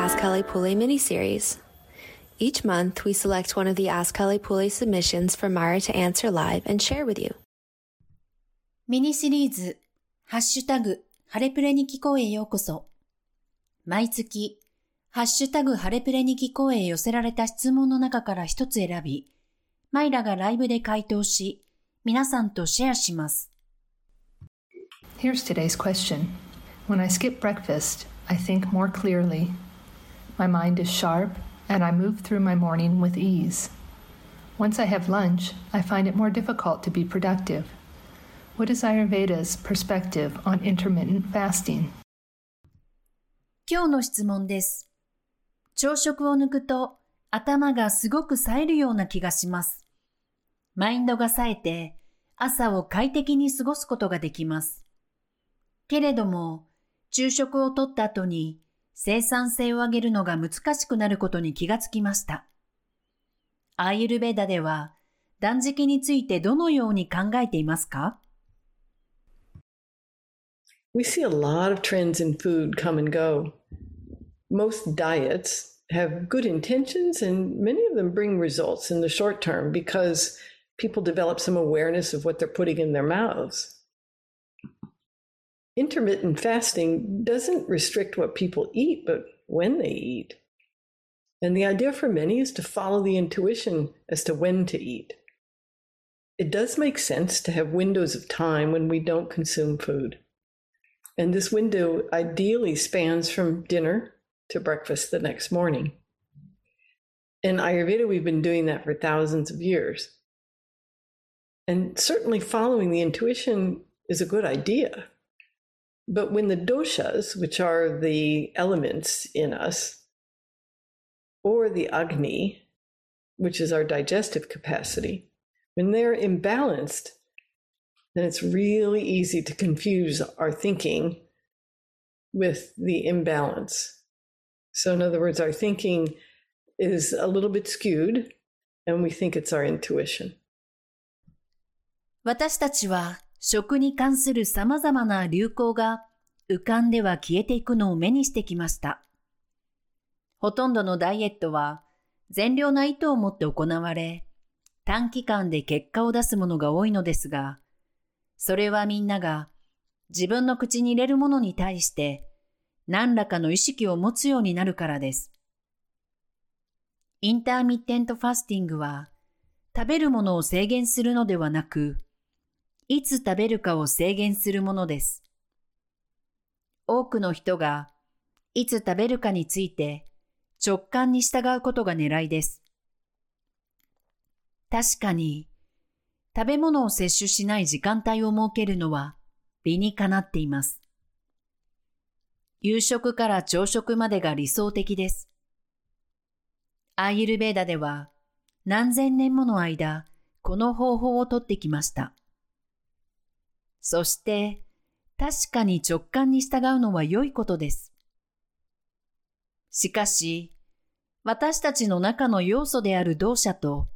Ask Kelly Pule mini-series. Each month, we select one of the Ask Kelly Pule submissions for Myra to answer live and share with you. ミニシリーズ、ハッシュタグ、ハレプレに聞こえへようこそ。毎月、ハッシュタグ、ハレプレに聞こえへ寄せられた質問の中から一つ選び、マイラがライブで回答し、皆さんとシェアします。Here's today's question. When I skip breakfast, I think more clearly. My mind is sharp, and I move through my morning with ease. Once I have lunch, I find it more difficult to be productive. What is Ayurveda's perspective on intermittent fasting? 今日の質問です。朝食を抜くと頭がすごく冴えるような気がします。マインドが冴えて朝を快適に過ごすことができます。けれども、昼食をとった後に生産性を上げるのが難しくなることに気がつきました。アーユルベーダでは断食についてどのように考えていますか We see a lot of trends in food come and go. Most diets have good intentions, and many of them bring results in the short term because people develop some awareness of what they're putting in their mouths. Intermittent fasting doesn't restrict what people eat, but when they eat. And the idea for many is to follow the intuition as to when to eat. It does make sense to have windows of time when we don't consume food. And this window ideally spans from dinner to breakfast the next morning. In Ayurveda, we've been doing that for thousands of years. And certainly following the intuition is a good idea. But when the doshas, which are the elements in us, or the agni, which is our digestive capacity, when they're imbalanced, then it's really easy to confuse our thinking with the imbalance. So, in other words, our thinking is a little bit skewed, and we think it's our intuition. 私たちは 食に関する様々な流行が浮かんでは消えていくのを目にしてきました。ほとんどのダイエットは善良な意図を持って行われ、短期間で結果を出すものが多いのですが、それはみんなが自分の口に入れるものに対して何らかの意識を持つようになるからです。インターミッテントファスティングは食べるものを制限するのではなく、いつ食べるかを制限するものです。多くの人がいつ食べるかについて直感に従うことが狙いです。確かに、食べ物を摂取しない時間帯を設けるのは理にかなっています。夕食から朝食までが理想的です。アーユルベーダでは何千年もの間、この方法をとってきました。そして、確かに直感に従うのは良いことです。しかし、私たちの中の要素である動作と、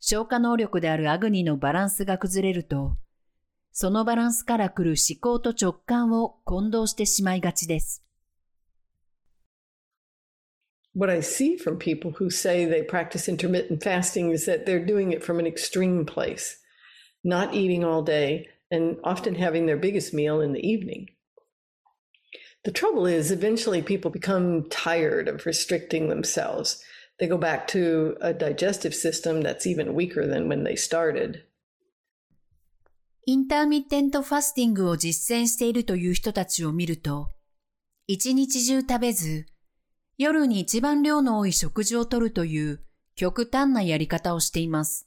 消化能力であるアグニのバランスが崩れると、そのバランスから来る思考と直感を混同してしまいがちです。What I see from people who say they practice intermittent fasting is that they're doing it from an extreme place, not eating all day and often having their biggest meal in the evening. The trouble is, eventually people become tired of restricting themselves. They go back to a digestive system that's even weaker than when they started. インターミッテントファスティングを実践しているという人たちを見ると、一日中食べず、夜に一番量の多い食事をとるという極端なやり方をしています。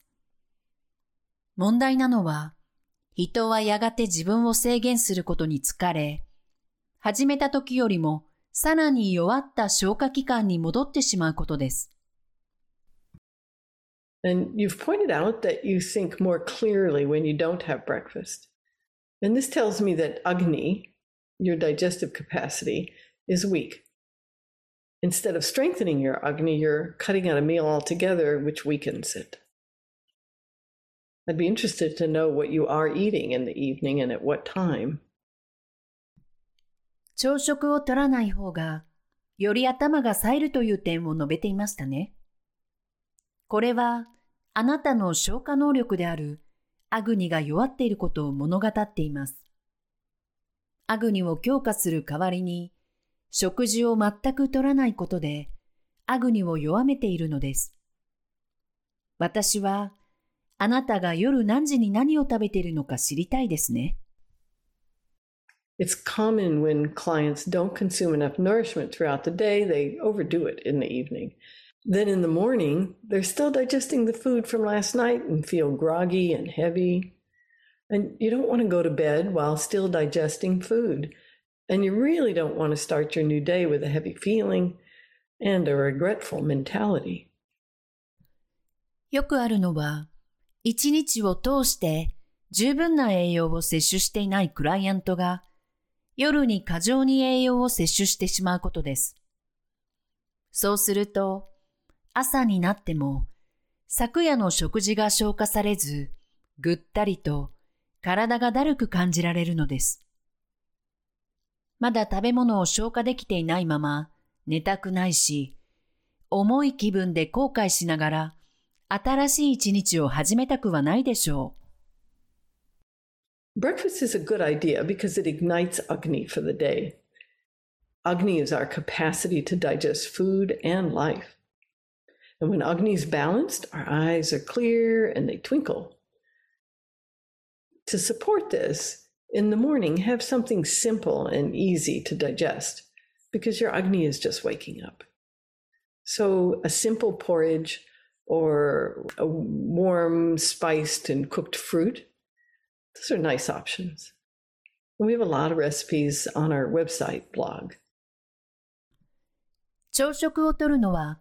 問題なのは、人はやがて自分を制限することに疲れ、始めた時よりもさらに弱った消化器官に戻ってしまうことです。And you've pointed out that you think more clearly when you don't have breakfast. And this tells me that Agni, your digestive capacity, is weak. Instead of strengthening your Agni, you're cutting out a meal altogether, which weakens it. I'd be interested to know what you are eating in the evening and at what time. 朝食を取らない方がより頭が冴えるという点を述べていましたね。これは、あなたの消化能力であるアグニが弱っていることを物語っています。アグニを強化する代わりに、食事を全く取らないことで、アグニを弱めているのです。私は、あなたが夜何時に何を食べているのか知りたいですね。It's common when clients don't consume enough nourishment throughout the day, they overdo it in the evening. Then in the morning, they're still digesting the food from last night and feel groggy and heavy. And you don't want to go to bed while still digesting food. And you really don't want to start your new day with a heavy feeling and a regretful mentality. よくあるのは、 一日を通して十分な栄養を摂取していないクライアントが夜に過剰に栄養を摂取してしまうことです。そうすると、朝になっても、昨夜の食事が消化されず、ぐったりと体がだるく感じられるのです。まだ食べ物を消化できていないまま寝たくないし、重い気分で後悔しながら新しい一日を始めたくはないでしょう。Breakfast is a good idea because it ignites Agni for the day. Agni is our capacity to digest food and life. And when Agni is balanced, our eyes are clear and they twinkle. To support this, in the morning, have something simple and easy to digest because your Agni is just waking up. So, a simple porridge or a warm, spiced, and cooked fruit those are nice options. And We have a lot of recipes on our website blog. 朝食をとるのは、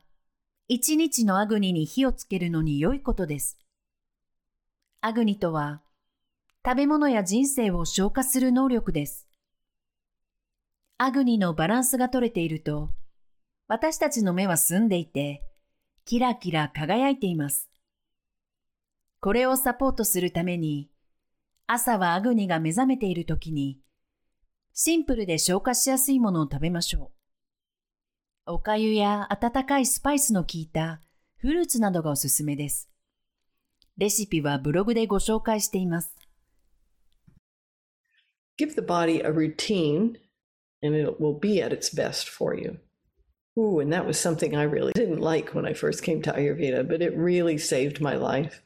一日のアグニに火をつけるのに良いことです。アグニとは、食べ物や人生を消化する能力です。アグニのバランスが取れていると、私たちの目は澄んでいて、キラキラ輝いています。これをサポートするために、朝はアグニが目覚めている時に、シンプルで消化しやすいものを食べましょう。おかゆや温かいスパイスの効いたフルーツなどがおすすめです。レシピはブログでご紹介しています。Give the body a routine and it will be at its best for you. Ooh, and that was something I really didn't like when I first came to Ayurveda, but it really saved my life.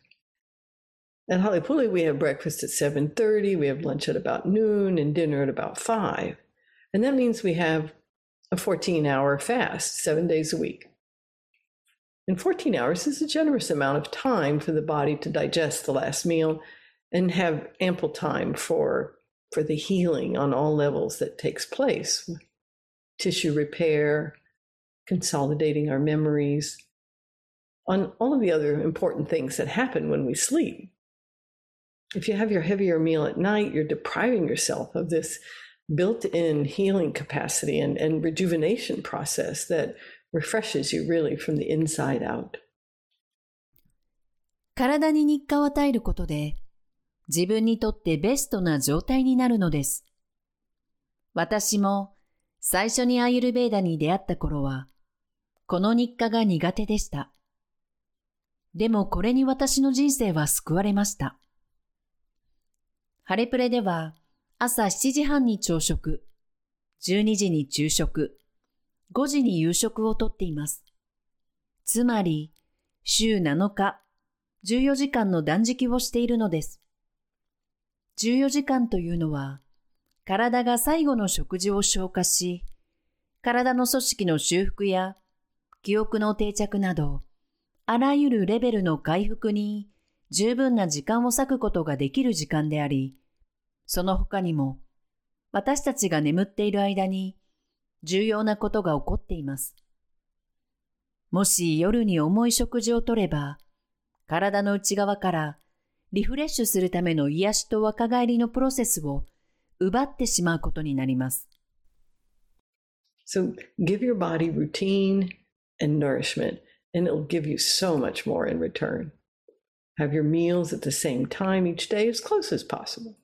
At Halepuli, we have breakfast at 7.30, we have lunch at about noon, and dinner at about 5. And that means we have a 14-hour fast, seven days a week. And 14 hours is a generous amount of time for the body to digest the last meal and have ample time for, for the healing on all levels that takes place. Tissue repair, consolidating our memories, on all of the other important things that happen when we sleep if you have your heavier meal at night, you're depriving yourself of this built in healing capacity and, and rejuvenation process that refreshes you really from the inside out. 体に日課を与えることで自分にとってベストな状態になるのです。私も最初にアイルベーダに出会った頃はこの日課が苦手でした。でもこれに私の人生は救われました。ハレプレでは朝7時半に朝食、12時に昼食、5時に夕食をとっています。つまり、週7日、14時間の断食をしているのです。14時間というのは、体が最後の食事を消化し、体の組織の修復や記憶の定着など、あらゆるレベルの回復に十分な時間を割くことができる時間であり、その他にも私たちが眠っている間に重要なことが起こっています。もし夜に重い食事をとれば、体の内側からリフレッシュするための癒しと若返りのプロセスを奪ってしまうことになります。So give your body routine and nourishment, and it'll give you so much more in return. Have your meals at the same time each day as close as possible.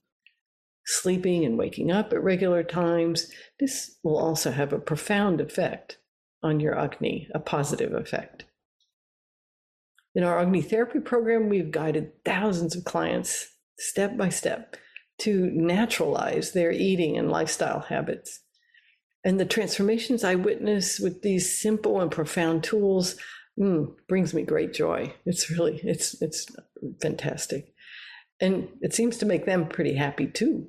Sleeping and waking up at regular times, this will also have a profound effect on your Agni, a positive effect. In our Agni therapy program, we've guided thousands of clients step by step to naturalize their eating and lifestyle habits. And the transformations I witness with these simple and profound tools mm, brings me great joy. It's really, it's, it's fantastic. And it seems to make them pretty happy too.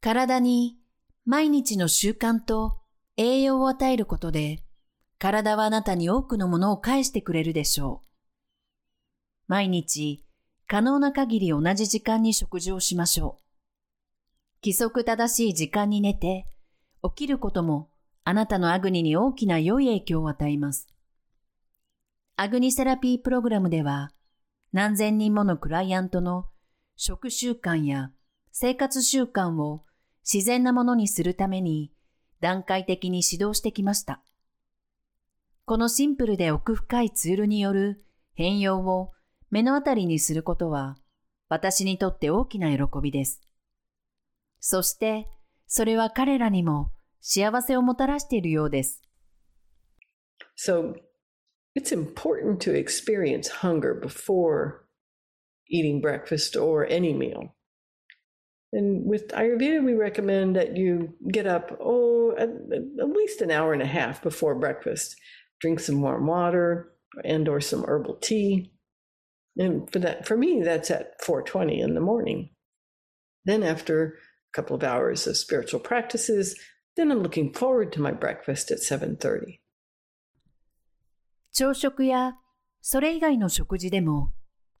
体に毎日の習慣と栄養を与えることで、体はあなたに多くのものを返してくれるでしょう。毎日、可能な限り同じ時間に食事をしましょう。規則正しい時間に寝て、起きることもあなたのアグニに大きな良い影響を与えます。アグニセラピープログラムでは、何千人ものクライアントの食習慣や生活習慣を自然なものにするために段階的に指導してきました。このシンプルで奥深いツールによる変容を目の当たりにすることは私にとって大きな喜びです。そしてそれは彼らにも幸せをもたらしているようです。So, it's important to experience hunger before eating breakfast or any meal. And with Ayurveda, we recommend that you get up, oh, at, at, least an hour and a half before breakfast. Drink some warm water and or some herbal tea. And for that, for me, that's at 4:20 in the morning. Then after a couple of hours of spiritual practices, then I'm looking forward to my breakfast at 7:30. 朝食やそれ以外の食事でも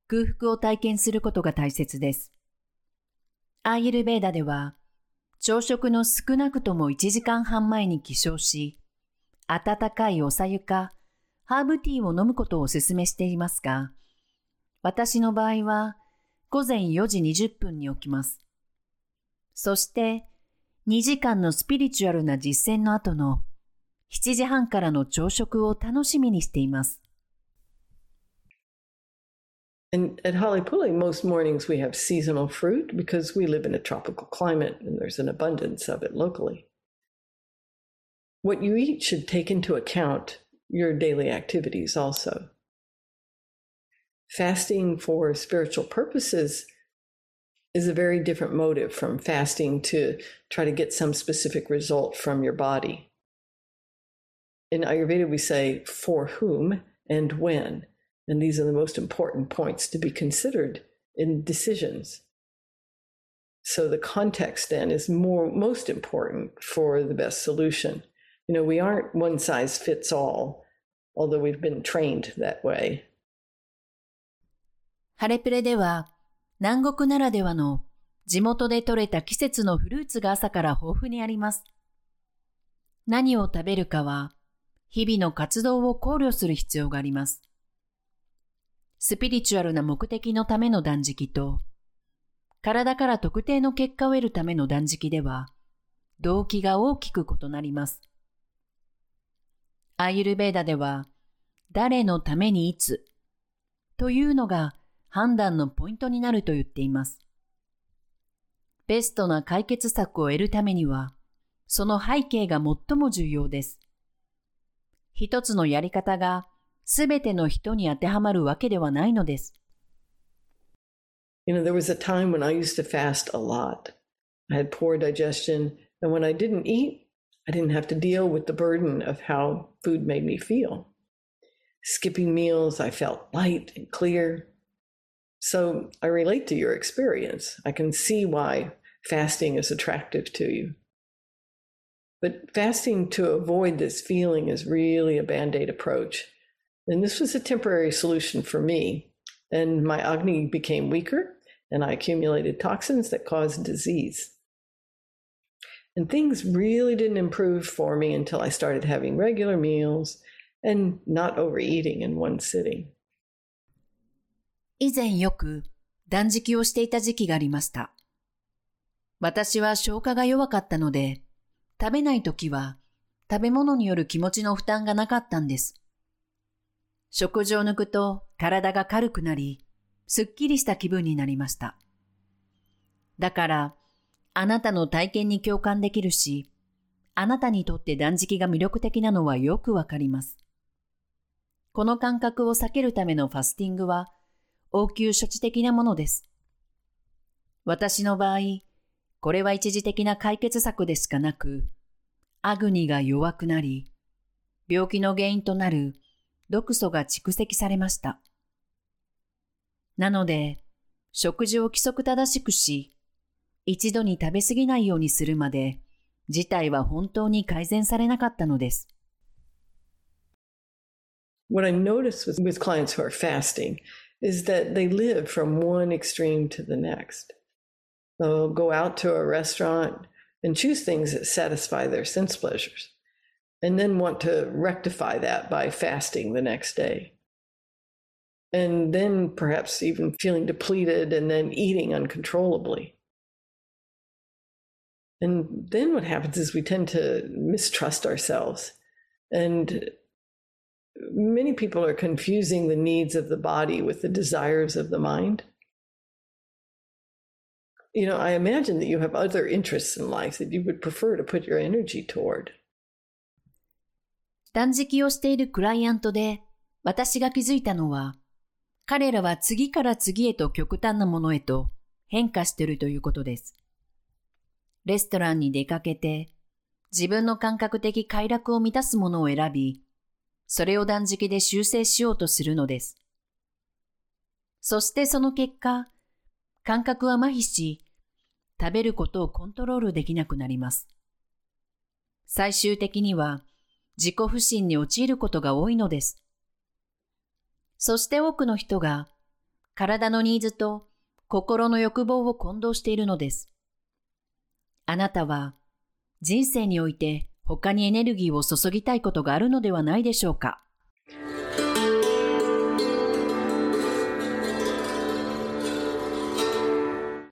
空腹を体験することが大切です。アーユルベーダでは、朝食の少なくとも1時間半前に起床し、温かいおさゆかハーブティーを飲むことをお勧めしていますが、私の場合は午前4時20分に起きます。そして2時間のスピリチュアルな実践の後の7時半からの朝食を楽しみにしています。And at Halipule, most mornings we have seasonal fruit because we live in a tropical climate and there's an abundance of it locally. What you eat should take into account your daily activities also. Fasting for spiritual purposes is a very different motive from fasting to try to get some specific result from your body. In Ayurveda, we say for whom and when. And these are the most important points to be considered in decisions. So the context then is more most important for the best solution. You know, we aren't one size fits all, although we've been trained that way. ハレプレでは 南国ならではの地元で採れた季節のフルーツが朝から豊富にあります。何を食べるかは日々の活動を考慮する必要があります。スピリチュアルな目的のための断食と、体から特定の結果を得るための断食では、動機が大きく異なります。アイユルベーダでは、誰のためにいつというのが判断のポイントになると言っています。ベストな解決策を得るためには、その背景が最も重要です。一つのやり方がすべての人に当てはまるわけではないのです。You know, there was a time when I used to fast a lot. I had poor digestion, and when I didn't eat, I didn't have to deal with the burden of how food made me feel. Skipping meals, I felt light and clear. So I relate to your experience. I can see why fasting is attractive to you. But fasting to avoid this feeling is really a band aid approach. And this was a temporary solution for me. And my Agni became weaker, and I accumulated toxins that caused disease. And things really didn't improve for me until I started having regular meals and not overeating in one sitting. 以前よく断食をしていた時期がありました。私は消化が弱かったので、食べないときは食べ物による気持ちの負担がなかったんです。食事を抜くと体が軽くなり、すっきりした気分になりました。だから、あなたの体験に共感できるし、あなたにとって断食が魅力的なのはよくわかります。この感覚を避けるためのファスティングは応急処置的なものです。私の場合、これは一時的な解決策でしかなく、アグニが弱くなり、病気の原因となる毒素が蓄積されました。なので、食事を規則正しくし、一度に食べ過ぎないようにするまで、事態は本当に改善されなかったのです。What I notice with, with clients who are fasting is that they live from one extreme to the next. They'll go out to a restaurant and choose things that satisfy their sense pleasures, and then want to rectify that by fasting the next day. And then perhaps even feeling depleted and then eating uncontrollably. And then what happens is we tend to mistrust ourselves. And many people are confusing the needs of the body with the desires of the mind. You know, I imagine that you have other interests in life that you would prefer to put your energy toward. 断食をしているクライアントで私が気づいたのは、彼らは次から次へと極端なものへと変化しているということです。レストランに出かけて、自分の感覚的快楽を満たすものを選び、それを断食で修正しようとするのです。そしてその結果、感覚は麻痺し、食べることをコントロールできなくなります。最終的には自己不信に陥ることが多いのです。そして多くの人が体のニーズと心の欲望を混同しているのです。あなたは人生において他にエネルギーを注ぎたいことがあるのではないでしょうか。